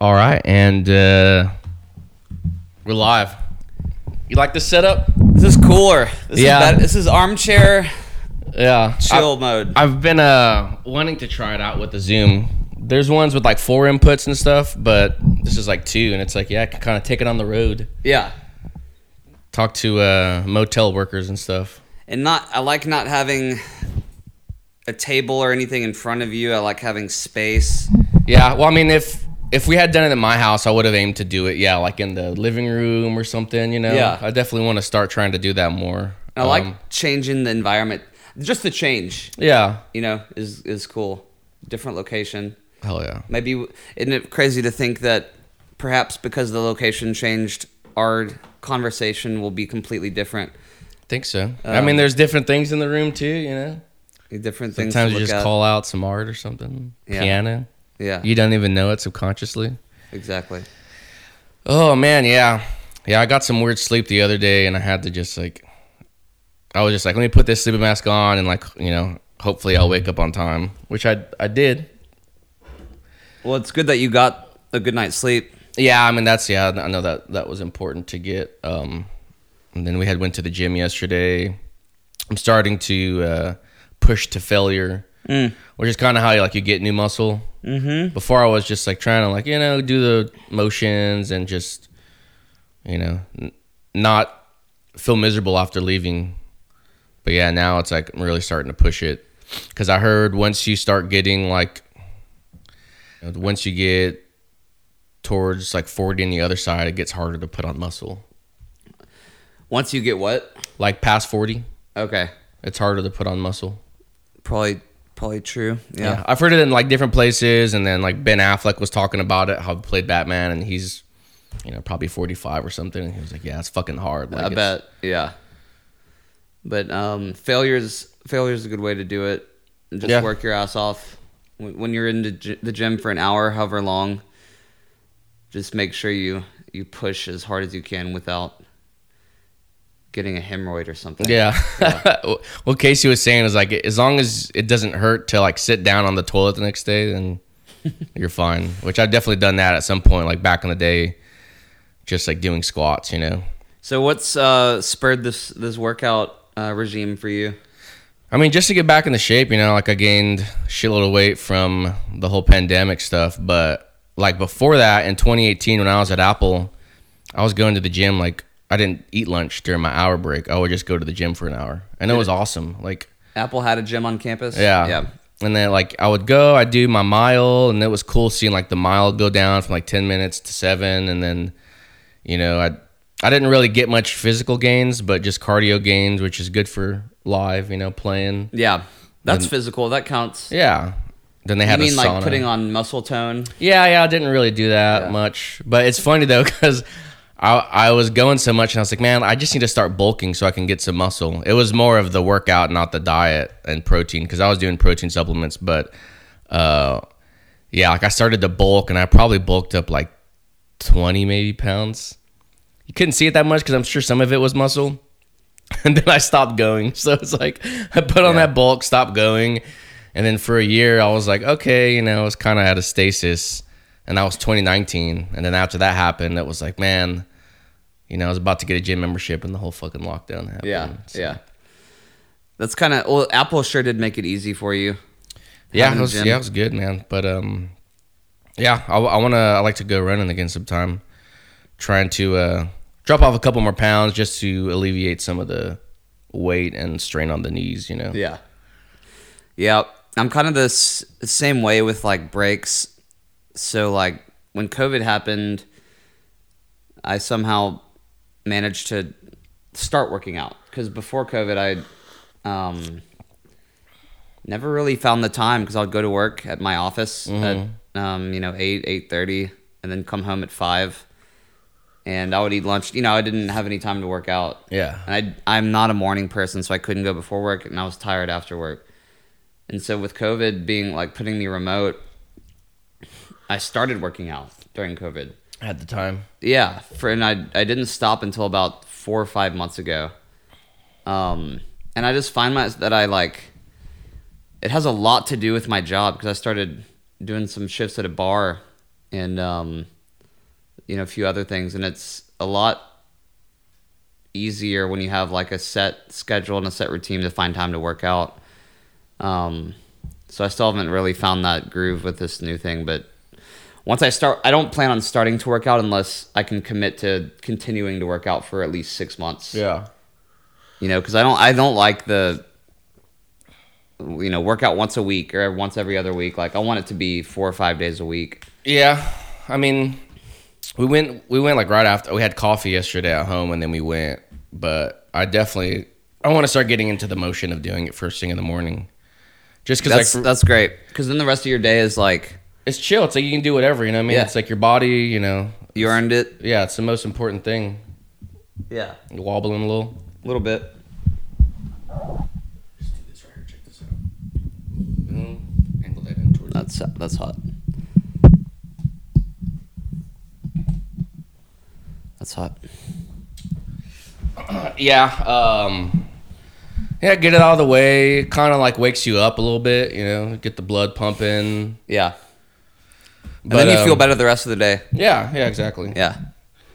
All right, and uh, we're live. You like the setup? This is cooler. This Yeah. Is better. This is armchair Yeah, chill mode. I've been uh wanting to try it out with the Zoom. There's ones with like four inputs and stuff, but this is like two, and it's like yeah, I can kind of take it on the road, yeah. talk to uh, motel workers and stuff. And not I like not having a table or anything in front of you. I like having space. Yeah, well, I mean, if if we had done it at my house, I would have aimed to do it. Yeah, like in the living room or something. You know. Yeah. I definitely want to start trying to do that more. I like Um, changing the environment. Just the change, Yeah. you know, is is cool. Different location. Hell yeah. Maybe isn't it crazy to think that perhaps because the location changed, our conversation will be completely different. I think so. I Um, mean, there's different things in the room too. You know. Different things. Sometimes you just at. call out some art or something. Yeah. Piano. Yeah. You don't even know it subconsciously. Exactly. Oh man, yeah, yeah. I got some weird sleep the other day, and I had to just like, I was just like, let me put this sleeping mask on, and like, you know, hopefully I'll wake up on time, which I I did. Well, it's good that you got a good night's sleep. Yeah, I mean that's yeah. I know that that was important to get. Um, and then we had went to the gym yesterday. I'm starting to uh, push to failure, which is kind of how you like you get new muscle. Mm-hmm. Before I was just like trying to like you know do the motions and just you know n- not feel miserable after leaving. But yeah, now it's like I'm really starting to push it because I heard once you start getting like once you get towards like 40 on the other side, it gets harder to put on muscle. Once you get what? Like past 40, Okay. it's harder to put on muscle. Probably probably true. Yeah. I've heard it in like different places, and then like Ben Affleck was talking about it, how he played Batman, and he's, you know, probably 45 or something. And he was like, yeah, it's fucking hard. Like, I bet. Yeah. But um failure's is a good way to do it. Just Yeah. work your ass off. When when you're in the the gym for an hour, however long, just make sure you you push as hard as you can without getting a hemorrhoid or something. Yeah. what Casey was saying is like, as long as it doesn't hurt to like sit down on the toilet the next day, then you're fine. Which I've definitely done that at some point, like back in the day, just like doing squats, you know. So what's uh spurred this this workout uh, regime for you? I mean, just to get back into shape, you know, like I gained shitload of weight from the whole pandemic stuff. But like before that, in 2018, when I was at Apple, I was going to the gym. Like I didn't eat lunch during my hour break. I would just go to the gym for an hour, and it was awesome. Like Apple had a gym on campus. yeah, Yeah. And then like I would go, I'd do my mile, and it was cool seeing like the mile go down from like 10 minutes to seven, and then you know I I didn't really get much physical gains, but just cardio gains, which is good for live, you know, playing. Yeah. That's And- physical. That counts. Yeah. Then they You had mean a like sauna. putting on muscle tone? Yeah, yeah, I didn't really do that Yeah. much, but it's funny though because I I was going so much and I was like, man, I just need to start bulking so I can get some muscle. It was more of the workout, not the diet and protein, because I was doing protein supplements, but uh, yeah, like I started to bulk and I probably bulked up like twenty maybe pounds. You couldn't see it that much because I'm sure some of it was muscle. And then I stopped going. So it's like I put on Yeah. that bulk, stopped going. And then for a year, I was like, okay, you know, I was kind of at a stasis. And that was 2019. And then after that happened, it was like, man, you know, I was about to get a gym membership and the whole fucking lockdown happened. Yeah, So- yeah. That's kind of well. Apple sure did make it easy for you. Yeah, it was, yeah, it was good, man. But um, yeah, I, I want to, I like to go running again sometime. Trying to uh, drop off a couple more pounds just to alleviate some of the weight and strain on the knees, you know? Yeah, yeah. I'm kind of the s- same way with like breaks. So like when COVID happened, I somehow managed to start working out because before COVID, I um, never really found the time because I'd go to work at my office at um, you know eight eight thirty, and then come home at five, and I would eat lunch. You know, I didn't have any time to work out. Yeah. And I, I'm not a morning person, so I couldn't go before work, and I was tired after work. And so with COVID being like putting me remote, I started working out during COVID. At the time. Yeah, for and I I didn't stop until about four or five months ago. Um, and I just find my that I like. It has a lot to do with my job because I started doing some shifts at a bar, and um, you know a few other things, and it's a lot easier when you have like a set schedule and a set routine to find time to work out. Um, so I still haven't really found that groove with this new thing, but once I start, I don't plan on starting to work out unless I can commit to continuing to work out for at least six months. Yeah. You know, because I don't, I don't like the, you know, workout once a week or once every other week. Like I want it to be four or five days a week. Yeah. I mean, we went we went like right after we had coffee yesterday at home and then we went. But I definitely I want to start getting into the motion of doing it first thing in the morning. Just because That's like that's great. Because then the rest of your day is like it's chill. It's like you can do whatever. You know what I mean? Yeah. It's like your body. You know. you earned it. Yeah. It's the most important thing. Yeah, You're wobbling a little. a little bit. Just do this right here. Check this out. Boom. Angle that in towards. That's that's hot. That's hot. Yeah. Um, yeah. Get it out of the way. Kind of like wakes you up a little bit. You know. Get the blood pumping. Yeah. And But, then you feel um, better the rest of the day. Yeah. Yeah. Exactly. Yeah.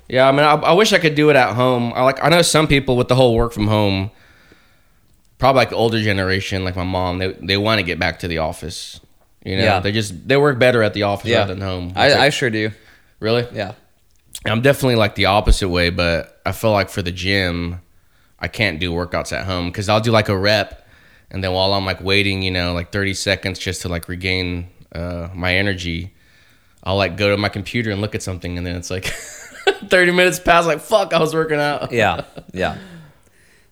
Yeah, I mean, I, I wish I could do it at home. I like, I know some people with the whole work from home, probably like the older generation, like my mom, they they want to get back to the office. You know, Yeah. they just they work better at the office Yeah. rather than home. I, I sure do. really, Yeah. I'm definitely like the opposite way, but I feel like for the gym, I can't do workouts at home because I'll do like a rep, and then while I'm like waiting, you know, like 30 seconds just to like regain uh, my energy, I'll like go to my computer and look at something, and then it's like 30 minutes past, like fuck, I was working out. Yeah. Yeah.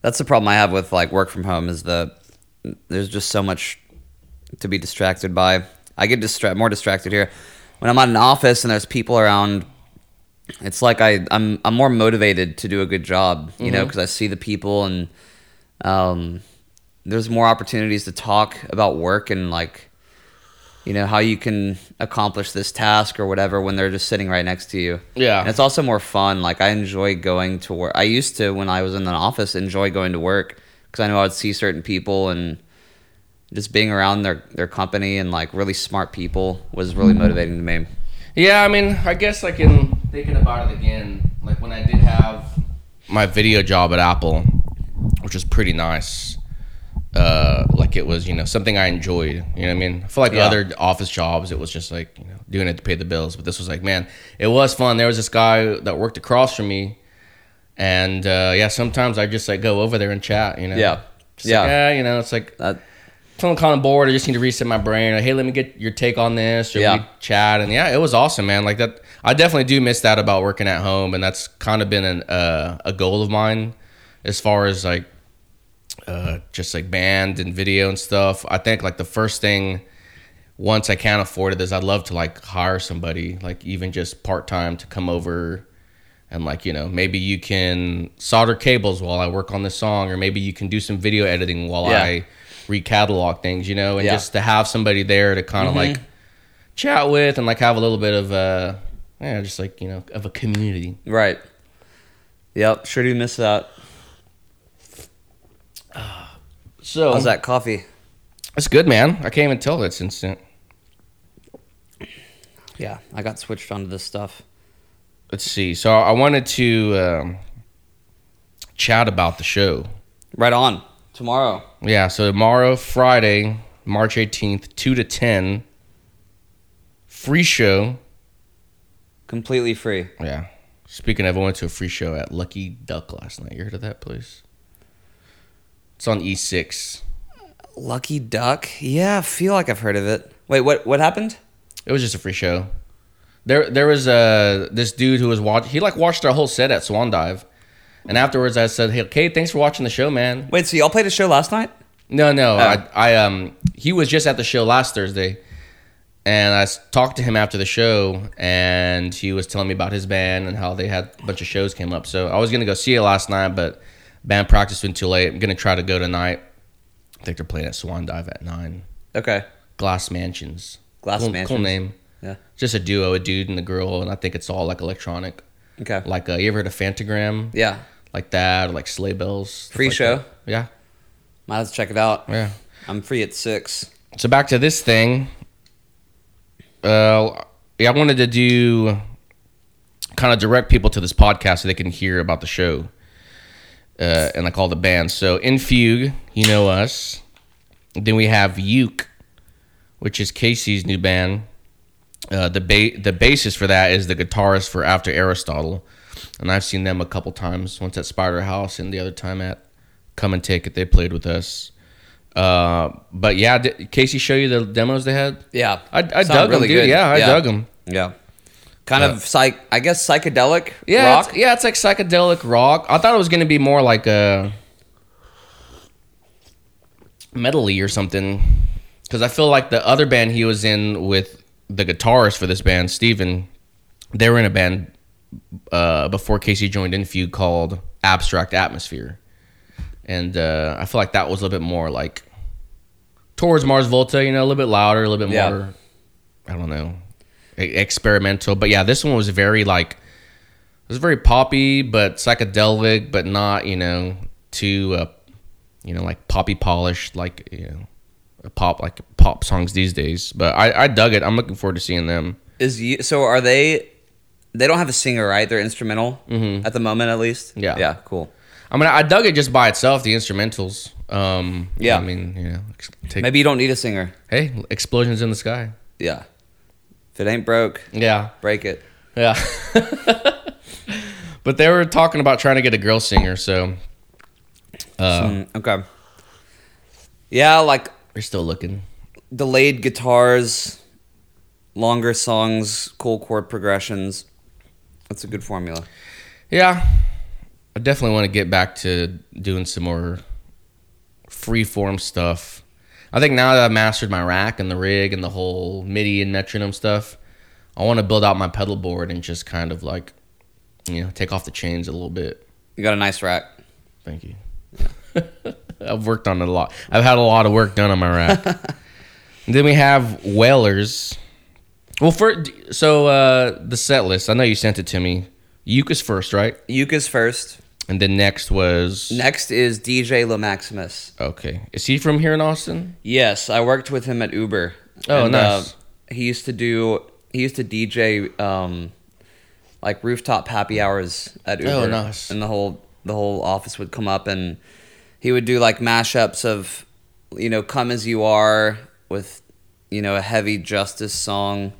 That's the problem I have with like work from home is the there's just so much to be distracted by. I get distra- more distracted here when I'm at an office and there's people around. It's like I I'm I'm more motivated to do a good job, you know, because I see the people and um, there's more opportunities to talk about work and like you know how you can accomplish this task or whatever when they're just sitting right next to you. Yeah. And it's also more fun. Like I enjoy going to work. I used to when I was in an office enjoy going to work because I know I would see certain people and just being around their their company and like really smart people was really motivating to me. Yeah, I mean, I guess like in thinking about it again, like when I did have my video job at Apple, which was pretty nice. Uh, like it was, you know, something I enjoyed. You know what I mean? I feel like Yeah. other office jobs, it was just like, you know, doing it to pay the bills. But this was like, man, it was fun. There was this guy that worked across from me, and uh, yeah, sometimes I just like go over there and chat. You know? Yeah. Just Yeah. Like, yeah. You know, it's like That feeling kind of bored. I just need to reset my brain. Like, hey, let me get your take on this, or Yeah. we chat. And yeah, it was awesome, man. Like that, I definitely do miss that about working at home, and that's kind of been an, uh, a goal of mine, as far as like, uh, just like band and video and stuff. I think like the first thing, once I can't afford it, is I'd love to like hire somebody, like even just part time, to come over. And like you know, maybe you can solder cables while I work on this song, or maybe you can do some video editing while Yeah. I recatalog things, you know, and Yeah. just to have somebody there to kind of like chat with and like have a little bit of uh yeah, just like, you know, of a community. right. Yep. Sure do miss that. So How's that coffee? It's good, man. I can't even tell it's instant. Yeah, I got switched onto this stuff. Let's see. So I wanted to um, chat about the show. Right on. Tomorrow. Yeah, so tomorrow, Friday, March 18th, 2 to 10. Free show. Completely free. Yeah. Speaking of, I went to a free show at Lucky Duck last night. You heard of that place? It's on E E6. Lucky Duck? Yeah, I feel like I've heard of it. Wait, what what happened? It was just a free show. There, there was uh, this dude who was watching. He like watched our whole set at Swan Dive, and afterwards I said, "Hey, okay, thanks for watching the show, man." Wait, so y'all played a show last night? No, no, Oh. I, I, um, he was just at the show last Thursday, and I talked to him after the show, and he was telling me about his band and how they had a bunch of shows came up. So I was gonna go see it last night, but band practice went too late. I'm gonna try to go tonight. I think they're playing at Swan Dive at nine. Okay. Glass Mansions. Glass cool, Cool name. Yeah. Just a duo, a dude and a girl, and I think it's all like electronic. Okay. Like uh, you ever heard of Phantogram? Yeah. Like that, or like sleigh bells. Free like show? that. Yeah, Might to check it out. yeah. I'm free at six. So back to this thing. Uh, yeah, I wanted to do kind of direct people to this podcast so they can hear about the show uh, and like all the bands. So in Fugue, you know us. Then we have Uke, which is Casey's new band. Uh, the ba- the basis for that is the guitarist for After Aristotle, and I've seen them a couple times. Once at Spider House, and the other time at Come and Take It. They played with us. Uh, but yeah, did Casey show you the demos they had? Yeah, I, I dug them, dude. good. Yeah, I Yeah. dug them. Yeah, kind of psych. I guess psychedelic Yeah, rock. It's, yeah, it's like psychedelic rock. I thought it was gonna be more like a metally or something, because I feel like the other band he was in with the guitarist for this band, Steven, they were in a band uh, before Casey joined Infugue called Abstract Atmosphere, and uh, I feel like that was a little bit more like towards Mars Volta, you know, a little bit louder, a little bit Yeah. more. I don't know, experimental. But yeah, this one was very like it was very poppy, but psychedelic, but not you know too uh, you know like poppy polished like you know a pop like pop songs these days. But I I dug it. I'm looking forward to seeing them. Is you so? Are they? They don't have a singer, right? They're instrumental Mhm. at the moment, at least. Yeah. Yeah. Cool. I mean, I dug it just by itself, the instrumentals. Um, Yeah. I mean, you know, take, Maybe you don't need a singer. hey, explosions in the sky. Yeah. If it ain't broke, Yeah, break it. yeah. but they were talking about trying to get a girl singer, so uh, Mm, okay. Yeah, like they're still looking. delayed guitars, longer songs, cool chord progressions. That's a good formula. Yeah, I definitely want to get back to doing some more free form stuff. I think now that I've mastered my rack and the rig and the whole MIDI and metronome stuff, I want to build out my pedal board and just kind of like, you know, take off the chains a little bit. You got a nice rack. Thank you. I've worked on it a lot. I've had a lot of work done on my rack. then we have Whalers. Well, for so uh, the set list. I know you sent it to me. Is first, right? Yuka's first. And then next was Next is DJ La Maximus. okay. Is he from here in Austin? Yes, I worked with him at Uber. Oh, nice. he used to do. He used to DJ um, like rooftop happy hours at Uber. Oh, nice. And the whole the whole office would come up and he would do like mashups of, you know, "Come as You Are" with, you know, a heavy Justice song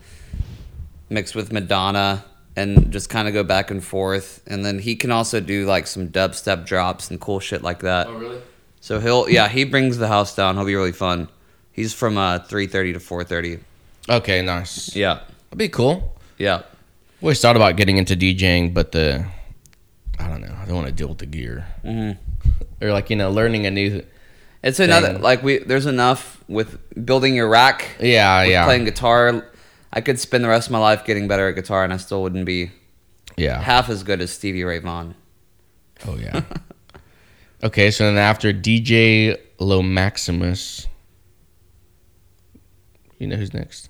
mixed with Madonna. And just kind of go back and forth, and then he can also do like some dubstep drops and cool shit like that. Oh, really? So he'll yeah he brings the house down. He'll be really fun. He's from uh three thirty to four thirty. Okay, nice. Yeah, That'd be cool. yeah. Always thought about getting into DJing, but the I don't know. I don't want to deal with the gear. Mhm. Or like you know, learning a new. It's another Thing. like we. There's enough with building your rack. Yeah, with yeah, Playing guitar, I could spend the rest of my life getting better at guitar, and I still wouldn't be yeah. half as good as Stevie Ray Vaughan. Oh yeah. okay, so then after DJ Lomaximus, you know who's next?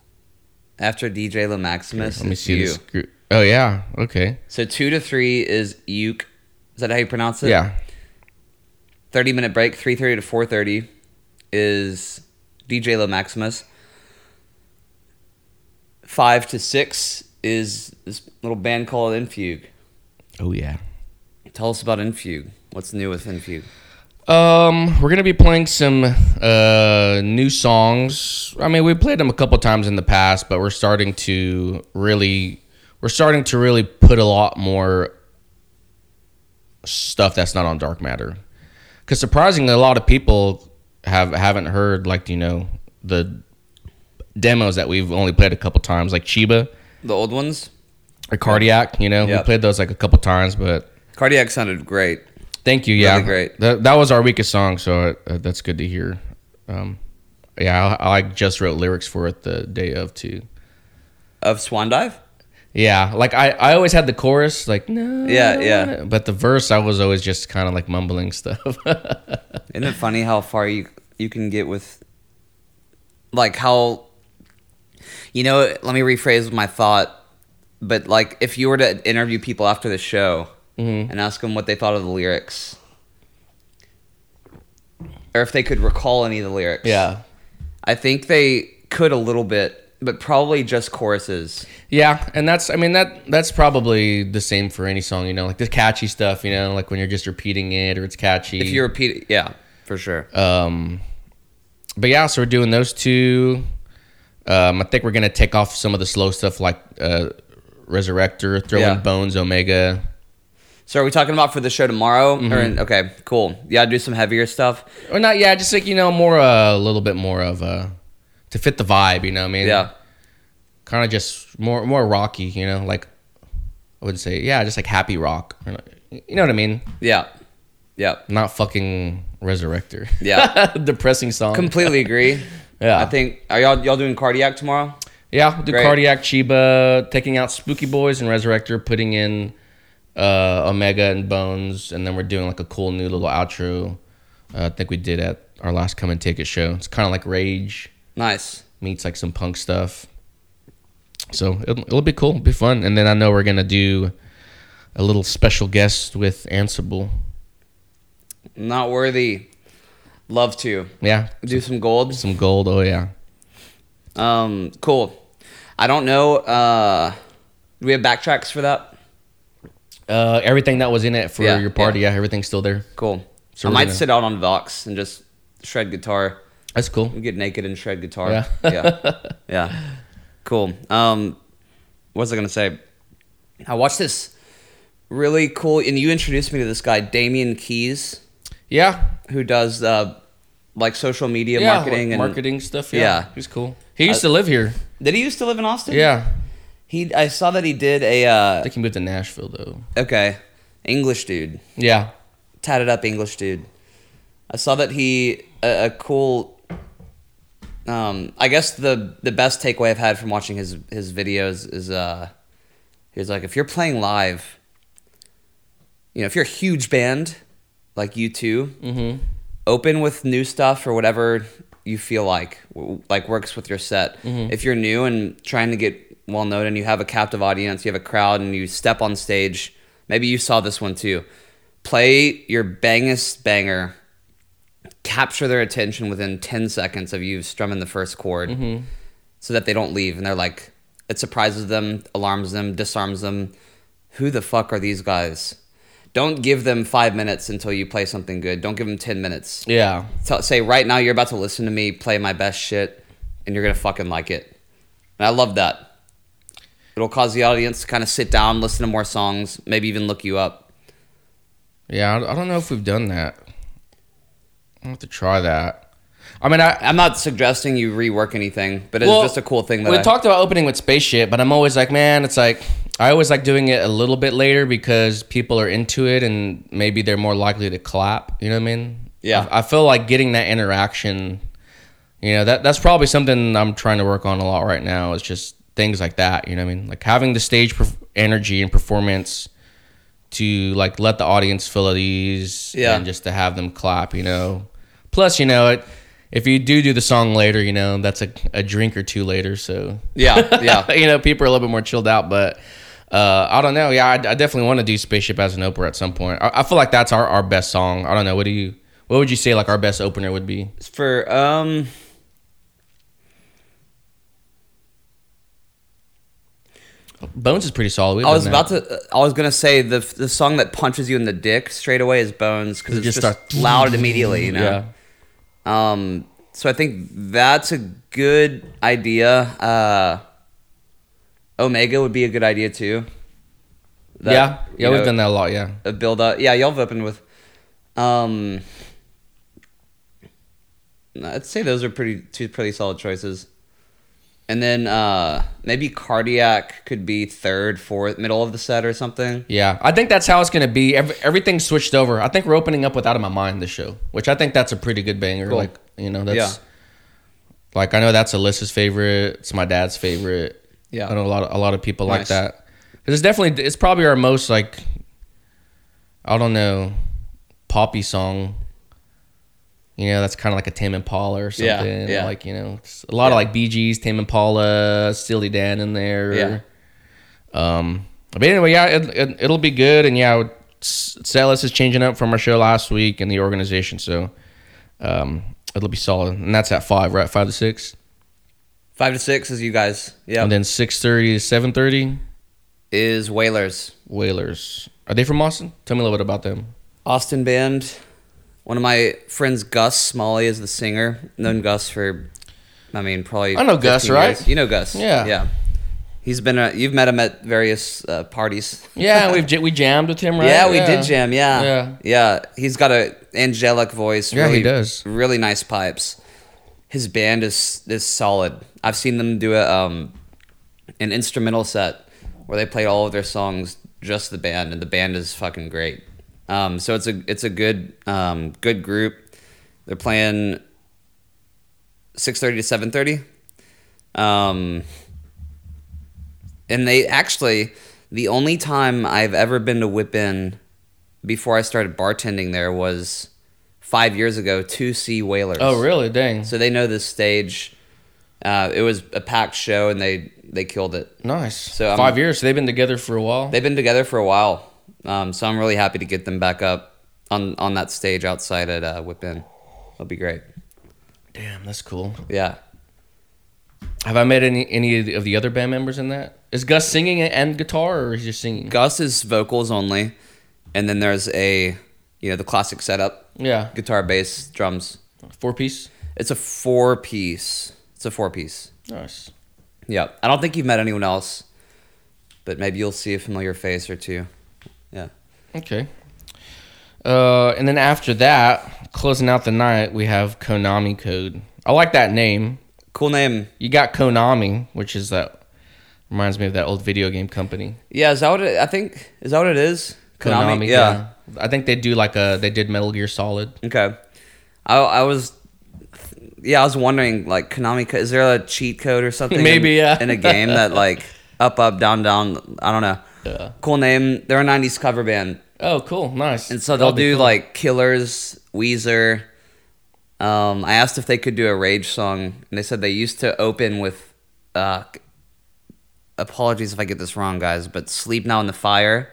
After DJ La Maximus, Let me see you. this group. Oh yeah. Okay. So two to three is Uke. Is that how you pronounce it? Yeah. Thirty minute break, three thirty to four thirty, is DJ La Maximus. Five to six is this little band called Infugue. Oh yeah. Tell us about Infugue. What's new with Infugue? Um, we're gonna be playing some uh new songs. I mean, we played them a couple times in the past, but we're starting to really, we're starting to really put a lot more stuff that's not on Dark Matter. Because surprisingly, a lot of people have haven't heard like you know the demos that we've only played a couple times, like Chiba The old ones? or Cardiac. You know, we Yep. played those like a couple times, but Cardiac sounded great. Thank you. Yeah, Really great. That, that was our weakest song, so uh, that's good to hear. Um, yeah, I, I just wrote lyrics for it the day of too. Of Swan Dive? Yeah, like I, I always had the chorus like no, Yeah, yeah. but the verse I was always just kind of like mumbling stuff. Isn't it funny how far you you can get with like how you know, let me rephrase my thought, but like if you were to interview people after the show Mhm. and ask them what they thought of the lyrics or if they could recall any of the lyrics. yeah, I think they could a little bit but probably just choruses. Yeah, and that's I mean that that's probably the same for any song, you know, like the catchy stuff, you know, like when you're just repeating it or it's catchy. If you repeat, yeah, for sure. um but yeah, so we're doing those two. Um I think we're going to take off some of the slow stuff like uh Resurrector, Throwing Yeah. Bones, Omega. So are we talking about for the show tomorrow? Mm-hmm. in, okay, cool. Yeah, do some heavier stuff. Or not yeah, just like, you know, more uh, a little bit more of a to fit the vibe, you know what I mean? Yeah. Kind of just more more rocky, you know, like I would say, yeah, just like happy rock. You know what I mean? Yeah. Yeah. Not fucking Resurrector. Yeah. Depressing song. Completely agree. Yeah. I think are y'all y'all doing cardiac tomorrow? Yeah, we'll do Great. Cardiac Chiba, taking out Spooky Boys and Resurrector, putting in uh, Omega and Bones, and then we're doing like a cool new little outro. Uh, I think we did at our last Come and Take It show. It's kind of like Rage Nice. meets like some punk stuff. So it'll, it'll be cool, it'll be fun. And then I know we're gonna do a little special guest with Ansible. Not worthy. Love to Yeah, do some gold. some gold. Oh yeah. Um, cool. I don't know. Uh, do we have backtracks for that? Uh, everything that was in it for Yeah, your party, yeah. yeah. everything's still there. Cool. So I might gonna- sit out on Vox and just shred guitar. That's cool. Get naked and shred guitar. Yeah. yeah. Yeah. Cool. Um, what was I gonna say? I watched this really cool, and you introduced me to this guy, Damian Keyes, Yeah, who does uh, like social media yeah, marketing and marketing stuff. Yeah, Yeah. he's cool. He used to live here. Did he used to live in Austin? Yeah, He. I saw that he did a. Uh, I think he moved to Nashville though. okay, English dude. Yeah, tatted up English dude. I saw that he a, a cool. Um, I guess the the best takeaway I've had from watching his his videos is uh, he was like, if you're playing live, you know, if you're a huge band like U2 mm-hmm. open with new stuff or whatever you feel like like works with your set. If you're new and trying to get well known and you have a captive audience, you have a crowd and you step on stage, maybe you saw this one too. Play your bangest banger, capture their attention within 10 seconds of you strumming the first chord so that they don't leave and they're like it surprises them, alarms them, disarms them. Who the fuck are these guys? Don't give them five minutes until you play something good. Don't give them 10 minutes. yeah, Tell, say right now you're about to listen to me play my best shit and you're gonna fucking like it and i love that it'll cause the audience to kind of sit down listen to more songs maybe even look you up yeah. I don't know if we've done that. I have to try that. I mean, I i'm not suggesting you rework anything but it's Well, just a cool thing that we I, talked about opening with spaceship, but I'm always like, man, it's like I always like doing it a little bit later because people are into it and maybe they're more likely to clap. You know what I mean? Yeah. I, I feel like getting that interaction. You know that that's probably something I'm trying to work on a lot right now. Is just things like that. You know what I mean? Like having the stage perf- energy and performance to like let the audience feel at ease Yeah. and just to have them clap. You know. Plus, you know it. If you do do the song later, you know that's a, a drink or two later. So yeah yeah you know, people are a little bit more chilled out. But uh, I don't know. Yeah, I, I definitely want to do "Spaceship" as an opener at some point. I, I feel like that's our, our best song. I don't know. What do you? What would you say like our best opener would be? for um Bones is pretty solid. I was about that. to. I was gonna say the the song that punches you in the dick straight away is Bones because It it's just just, starts- loud immediately. You know. Yeah. Um, so I think that's a good idea. Uh, Omega would be a good idea too. That, yeah. Yeah. We've know, done that a lot. Yeah. A build up. Yeah, y'all have opened with. Um, I'd say those are pretty two pretty solid choices. And then uh, maybe cardiac could be third, fourth, middle of the set or something. Yeah, I think that's how it's gonna be. Every, everything's switched over. I think we're opening up with "Out of My Mind" the show, which I think that's a pretty good banger. Cool. Like you know, that's Yeah. like I know that's Alyssa's favorite. It's my dad's favorite. Yeah. I know a lot of a lot of people like Nice. that. It's definitely it's probably our most like I don't know poppy song. You know, that's kind of like a Tame Impala or something. yeah. yeah. Like you know, a lot of like Bee Gees, Tame Impala, Steely Dan in there. Yeah. Um, but anyway, yeah, it, it, it'll be good, and yeah, Celis is changing up from our show last week and the organization, so um, it'll be solid, and that's at five, right? Five to six. Five to six is you guys. Yeah. And then six thirty to seven thirty, is Whalers. Whalers. Are they from Austin? Tell me a little bit about them. Austin band. One of my friends, Gus Smalley, is the singer. Known Gus for, I mean, probably. I know Gus, 15 right? You know Gus. Yeah. Yeah. He's been. A, you've met him at various uh, parties. Yeah, we've we jammed with him, right? Yeah, we did jam. Yeah. Yeah. Yeah. He's got a angelic voice. Yeah, really, he does. Really nice pipes. His band is is solid. I've seen them do a um an instrumental set where they played all of their songs just the band, and the band is fucking great. Um, so it's a it's a good um good group. They're playing six thirty to seven thirty. Um, and they actually the only time I've ever been to Whip In before I started bartending there was five years ago to see Whalers. Oh, really? Dang. So they know this stage. Uh, it was a packed show and they they killed it. Nice. So I'm- 5 years. So they've been together for a while. They've been together for a while, um, so I'm really happy to get them back up on on that stage outside at uh, Whip In. That'll be great. Damn, that's cool. Yeah. Have I met any any of the other band members in that? Is Gus singing and guitar, or is he just singing? Gus is vocals only, and then there's a you know the classic setup Yeah, guitar, bass, drums. four piece. It's a four piece. It's a four piece. Nice. Yeah. I don't think you've met anyone else, but maybe you'll see a familiar face or two. Yeah. Okay. Uh, and then after that, closing out the night, we have Konami Code. I like that name. Cool name. You got Konami, which is that reminds me of that old video game company. Yeah, is that what it, I think? Is that what it is? Konami. yeah. I think they do like a they did Metal Gear Solid. Okay. I I was yeah, I was wondering like Konami is there a cheat code or something Maybe, in, yeah. in a game that like up up down down I don't know. Yeah. Cool name. They're a 90s cover band. Oh, cool, nice. And so they'll That'll be do cool. like Killers, Weezer. Um, I asked if they could do a Rage song, and they said they used to open with. Uh, apologies if I get this wrong, guys, but "Sleep Now in the Fire."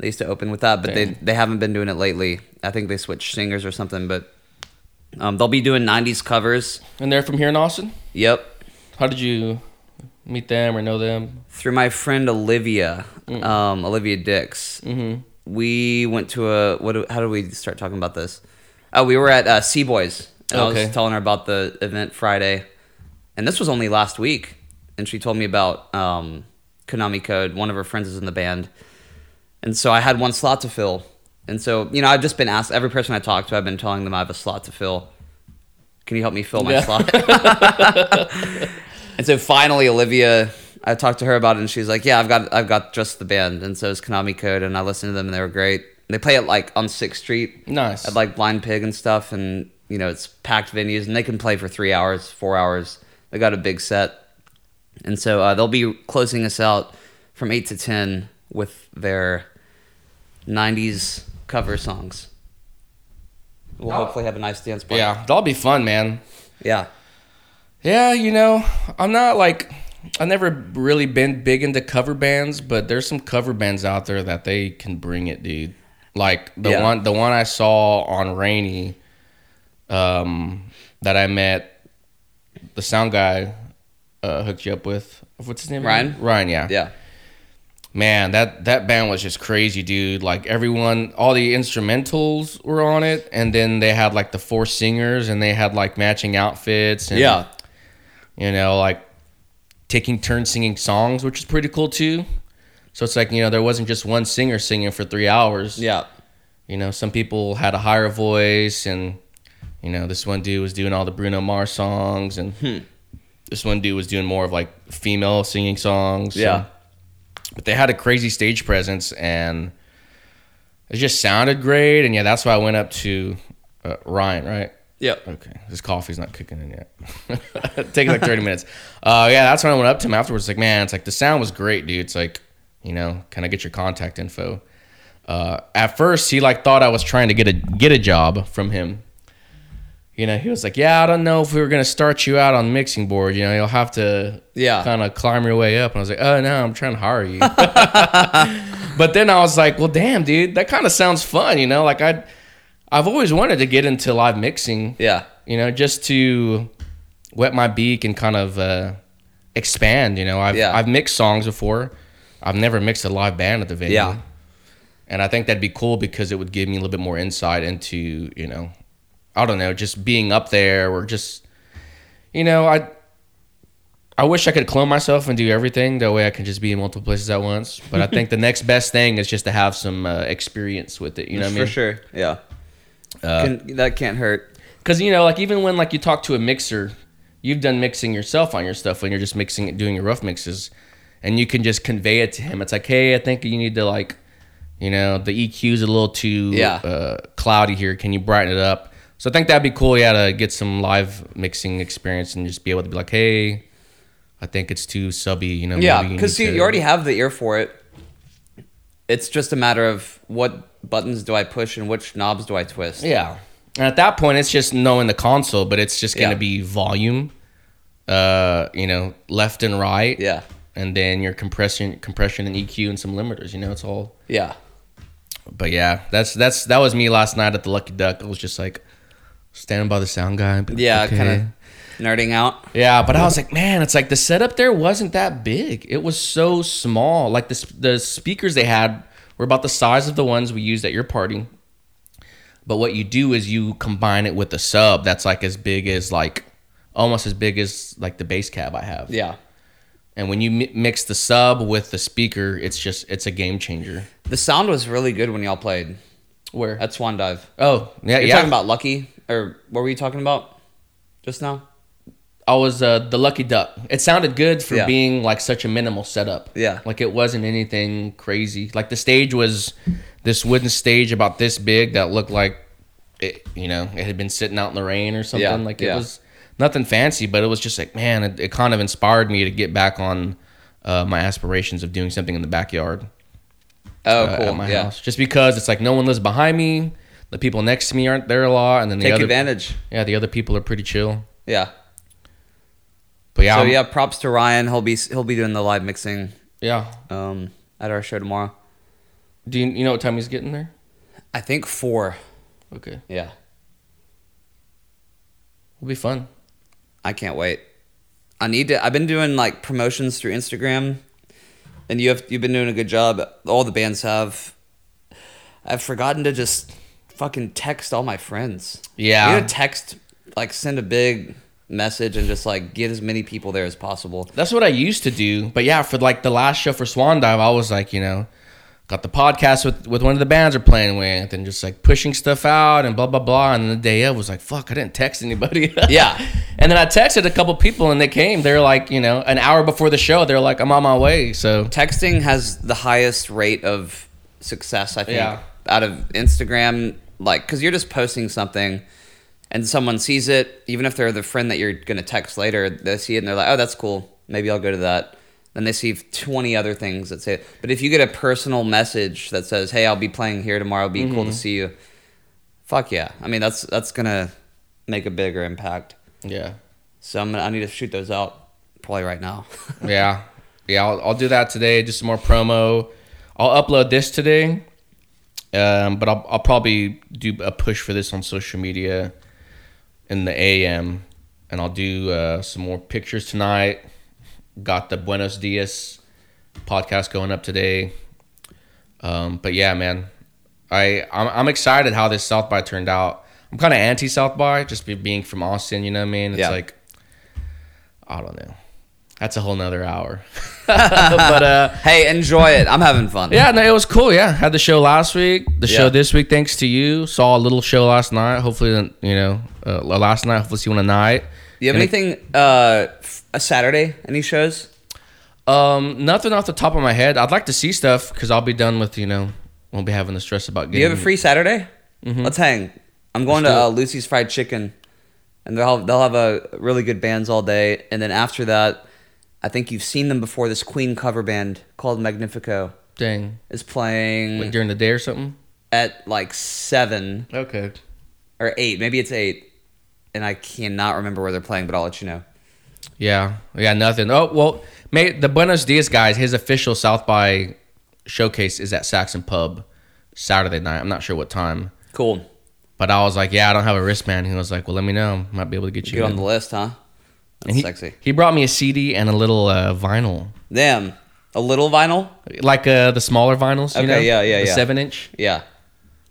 They used to open with that, but they Dang. they haven't been doing it lately. I think they switched singers or something, but um, they'll be doing '90s covers. and they're from here in Austin. Yep, How did you meet them or know them? through my friend Olivia, Mm. um, Olivia Dix. Mm-hmm. we went to a what? do- How did we start talking about this? Oh, we were at uh, Sea Boys, and I Okay. was telling her about the event Friday, and this was only last week, and she told me about um, Konami Code. One of her friends is in the band, and so I had one slot to fill, and so you know I've just been asked every person I talk to, I've been telling them I have a slot to fill. Can you help me fill my Yeah. slot? and so finally, Olivia, I talked to her about it, and she's like, "Yeah, I've got, I've got just the band." And so it's Konami Code, and I listened to them, and they were great. They play it like on Sixth Street, Nice. at like Blind Pig and stuff, and you know it's packed venues, and they can play for three hours, four hours. They got a big set, and so uh, they'll be closing us out from eight to ten with their '90s cover songs. We'll Oh. hopefully have a nice dance party. Yeah, that'll be fun, man. yeah, Yeah, you know, I'm not like I've never really been big into cover bands, but there's some cover bands out there that they can bring it, dude. Like the Yeah. one the one I saw on Rainey, um, that I met the sound guy uh, hooked you up with. What's his name? Ryan? Ryan, yeah. yeah, Man, that that band was just crazy, dude. Like everyone, all the instrumentals were on it, and then they had like the four singers, and they had like matching outfits. And, yeah. you know, like taking turns singing songs, which is pretty cool too. So it's like, you know, there wasn't just one singer singing for three hours. Yeah. You know, some people had a higher voice, and, you know, this one dude was doing all the Bruno Mars songs, and Hmm. this one dude was doing more of like female singing songs. Yeah. And- but they had a crazy stage presence, and it just sounded great. And yeah, that's why I went up to uh, Ryan, right? Yep. Okay, his coffee's not cooking in yet. Taking like thirty minutes. Uh, yeah, that's when I went up to him afterwards. Like, man, it's like the sound was great, dude. It's like, you know, can I get your contact info? Uh, at first, he like thought I was trying to get a get a job from him. You know, he was like, "Yeah, I don't know if we were gonna start you out on mixing board. You know, you'll have to Yeah. kind of climb your way up." And I was like, "Oh no, I'm trying to hire you." but then I was like, "Well, damn, dude, that kind of sounds fun. You know, like I, I've always wanted to get into live mixing Yeah. you know, just to wet my beak and kind of uh, expand. You know, I've Yeah. I've mixed songs before. I've never mixed a live band at the venue. Yeah. And I think that'd be cool because it would give me a little bit more insight into, you know, I don't know, just being up there or just, you know, I, I wish I could clone myself and do everything. That way I can just be in multiple places at once. But I think the next best thing is just to have some uh, experience with it. You know what I mean? For sure. Yeah. Uh, Can, that can't hurt. Because you know, like even when like you talk to a mixer, you've done mixing yourself on your stuff when you're just mixing it, doing your rough mixes, and you can just convey it to him. It's like, hey, I think you need to like, you know, the EQ's a little too Yeah. uh, cloudy here. Can you brighten it up? So I think that'd be cool. Yeah, to get some live mixing experience and just be able to be like, hey, I think it's too subby. You know? Yeah, because you, you already have the ear for it. It's just a matter of what buttons do I push and which knobs do I twist. Yeah. And at that point, it's just knowing the console, but it's just going to Yeah. be volume, uh, you know, left and right. Yeah. And then your compression, compression and EQ and some limiters. You know, it's all. Yeah. But yeah, that's that's that was me last night at the Lucky Duck. I was just like standing by the sound guy. like, Yeah, okay. kind of nerding out. Yeah, but I was like, man, it's like the setup there wasn't that big. It was so small. Like the the speakers they had were about the size of the ones we used at your party. But what you do is you combine it with a sub that's like as big as like almost as big as like the bass cab I have. Yeah. And when you mi- mix the sub with the speaker, it's just it's a game changer. The sound was really good when y'all played Where? at Swan Dive. oh yeah, You're yeah. talking about Lucky, or what were you talking about just now? I was uh, the lucky duck. It sounded good for Yeah. being like such a minimal setup. Yeah. like it wasn't anything crazy. Like the stage was this wooden stage about this big that looked like it. You know, it had been sitting out in the rain or something. Yeah, Like it yeah. was nothing fancy, but it was just like man, it, it kind of inspired me to get back on uh, my aspirations of doing something in the backyard Oh, uh, cool. at my yeah. house. Just because it's like no one lives behind me. The people next to me aren't there a lot, and then the Take other advantage. yeah, the other people are pretty chill. Yeah. But yeah, so I'm- yeah, props to Ryan. He'll be he'll be doing the live mixing yeah. um, at our show tomorrow. Do you, you know what time he's getting there? I think four. Okay. Yeah. It'll be fun. I can't wait. I need to. I've been doing like promotions through Instagram, and you have you've been doing a good job. All the bands have. I've forgotten to just fucking text all my friends. Yeah. You to text like send a big message and just like get as many people there as possible. That's what I used to do. But yeah, for like the last show for Swan Dive, I was like, you know, got the podcast with, with one of the bands we're playing with and just like pushing stuff out and blah, blah, blah. And the day of was like, fuck, I didn't text anybody. Yeah. and then I texted a couple people and they came. They're like, you know, an hour before the show, they're like, I'm on my way. So Texting has the highest rate of success, I think, Yeah. out of Instagram. Like, because you're just posting something and someone sees it, even if they're the friend that you're going to text later, they see it and they're like, oh, that's cool. Maybe I'll go to that. Then they see 20 other things that say it. But if you get a personal message that says, hey, I'll be playing here tomorrow, it'd be cool to mm-hmm. see you. Fuck yeah. I mean, that's that's going to make a bigger impact. yeah. So I'm gonna, I need to shoot those out probably right now. yeah, yeah. I'll, I'll do that today. Just some more promo. I'll upload this today, um, but I'll, I'll probably do a push for this on social media in the AM, and I'll do uh, some more pictures tonight. Got the Buenos Dias podcast going up today. Um, but yeah, man, I I'm, I'm excited how this South by turned out. I'm kind of anti South by just be, being from Austin. You know what I mean? It's Yeah. like I don't know. That's a whole nother hour. but uh, hey, enjoy it. I'm having fun. yeah, no, it was cool. Yeah, had the show last week. The show this week, thanks to you. Saw a little show last night. Hopefully, you know, uh, last night. Hopefully, see one tonight. Do you have And- anything uh f- a Saturday? Any shows? Um, nothing off the top of my head. I'd like to see stuff because I'll be done with you know, won't be having the stress about Do you have a free Saturday? Let's hang. I'm going Let's to uh, Lucy's Fried Chicken, and they'll have, they'll have a really good bands all day. And then after that, I think you've seen them before. This Queen cover band called Magnifico Dang, is playing like during the day or something. at like seven Okay. or eight. Maybe it's eight, and I cannot remember where they're playing, but I'll let you know. Yeah, we got nothing. Oh well, may, the Buenos Dias guys. His official South by showcase is at Saxon Pub Saturday night. I'm not sure what time, Cool. but I was like, yeah, I don't have a wristband. He was like, well, let me know. Might be able to get you. Get on in. the list, huh? And he, sexy. He brought me a CD and a little uh, vinyl, Damn. A little vinyl? like uh, the smaller vinyls. You Okay, know? yeah, yeah, the yeah. Seven inch. Yeah.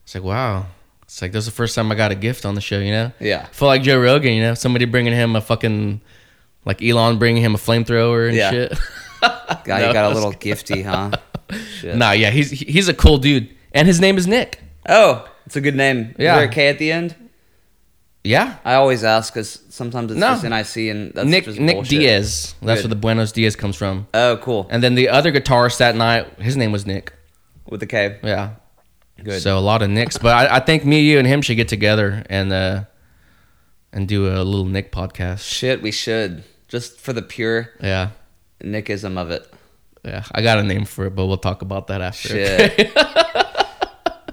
It's like wow. It's like that's the first time I got a gift on the show. You know. Yeah. I feel like Joe Rogan. You know, somebody bringing him a fucking like Elon bringing him a flamethrower and Yeah. shit. God, No, you got a little gifty, huh? Shit. nah, yeah, he's he's a cool dude, and his name is Nick. Oh, it's a good name. Yeah. Is there a K at the end? Yeah, I always ask because sometimes it's No. just NIC and that's Nick Nick bullshit. Diaz. That's Good. where the Buenos Diaz comes from. Oh, cool. And then the other guitarist that night, his name was Nick. With the K. Yeah. Good. So a lot of Nicks, but I, I think me, you, and him should get together and uh and do a little Nick podcast. Shit, we should. Just for the pure Yeah, Nickism of it. yeah. I got a name for it, but we'll talk about that after. Shit.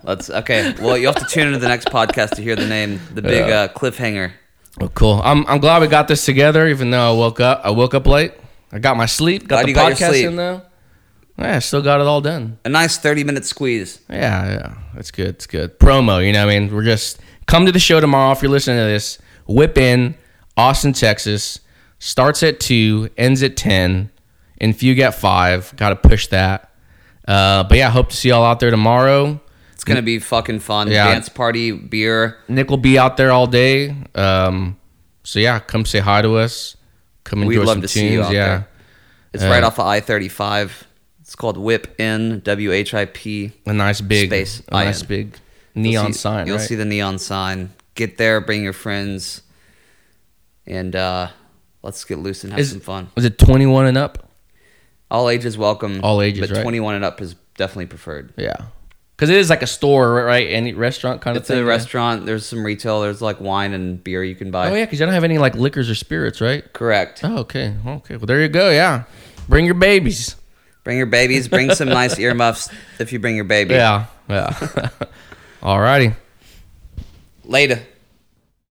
Let's okay. Well, you have to tune into the next podcast to hear the name, the big Yeah. uh, cliffhanger. Well, cool. I'm I'm glad we got this together, even though I woke up I woke up late. I got my sleep, got Glad the got podcast sleep. in though. Yeah, still got it all done. A nice thirty-minute squeeze. Yeah, yeah. It's good. It's good. Promo, you know what I mean? We're just come to the show tomorrow if you're listening to this. Whip in Austin, Texas. Starts at 2, ends at 10. In Fugue at 5. Got to push that. Uh, but yeah, hope to see y'all out there tomorrow. It's gonna be fucking fun. Yeah. Dance party, beer. Nick will be out there all day. Um, so yeah, come say hi to us. Come We'd enjoy love some to tunes. see you out yeah. there. It's Uh, right off of I thirty-five. It's called Whip In W H I P. A nice big Space, a nice IN. big You'll neon see- sign. You'll right? see the neon sign. Get there, bring your friends, and uh, let's get loose and have Is- some fun. Was it 21 and up? All ages welcome. All ages, but right? twenty-one and up is definitely preferred. Yeah. Because it is like a store, right? Any restaurant kind It's of thing. It's a yeah? restaurant. There's some retail. There's like wine and beer you can buy. Oh yeah, because you don't have any like liquors or spirits, right? Correct. Oh, okay, okay. Well, there you go. Yeah, bring your babies. Bring your babies. Bring some nice earmuffs if you bring your baby. Yeah, yeah. Alrighty. Later.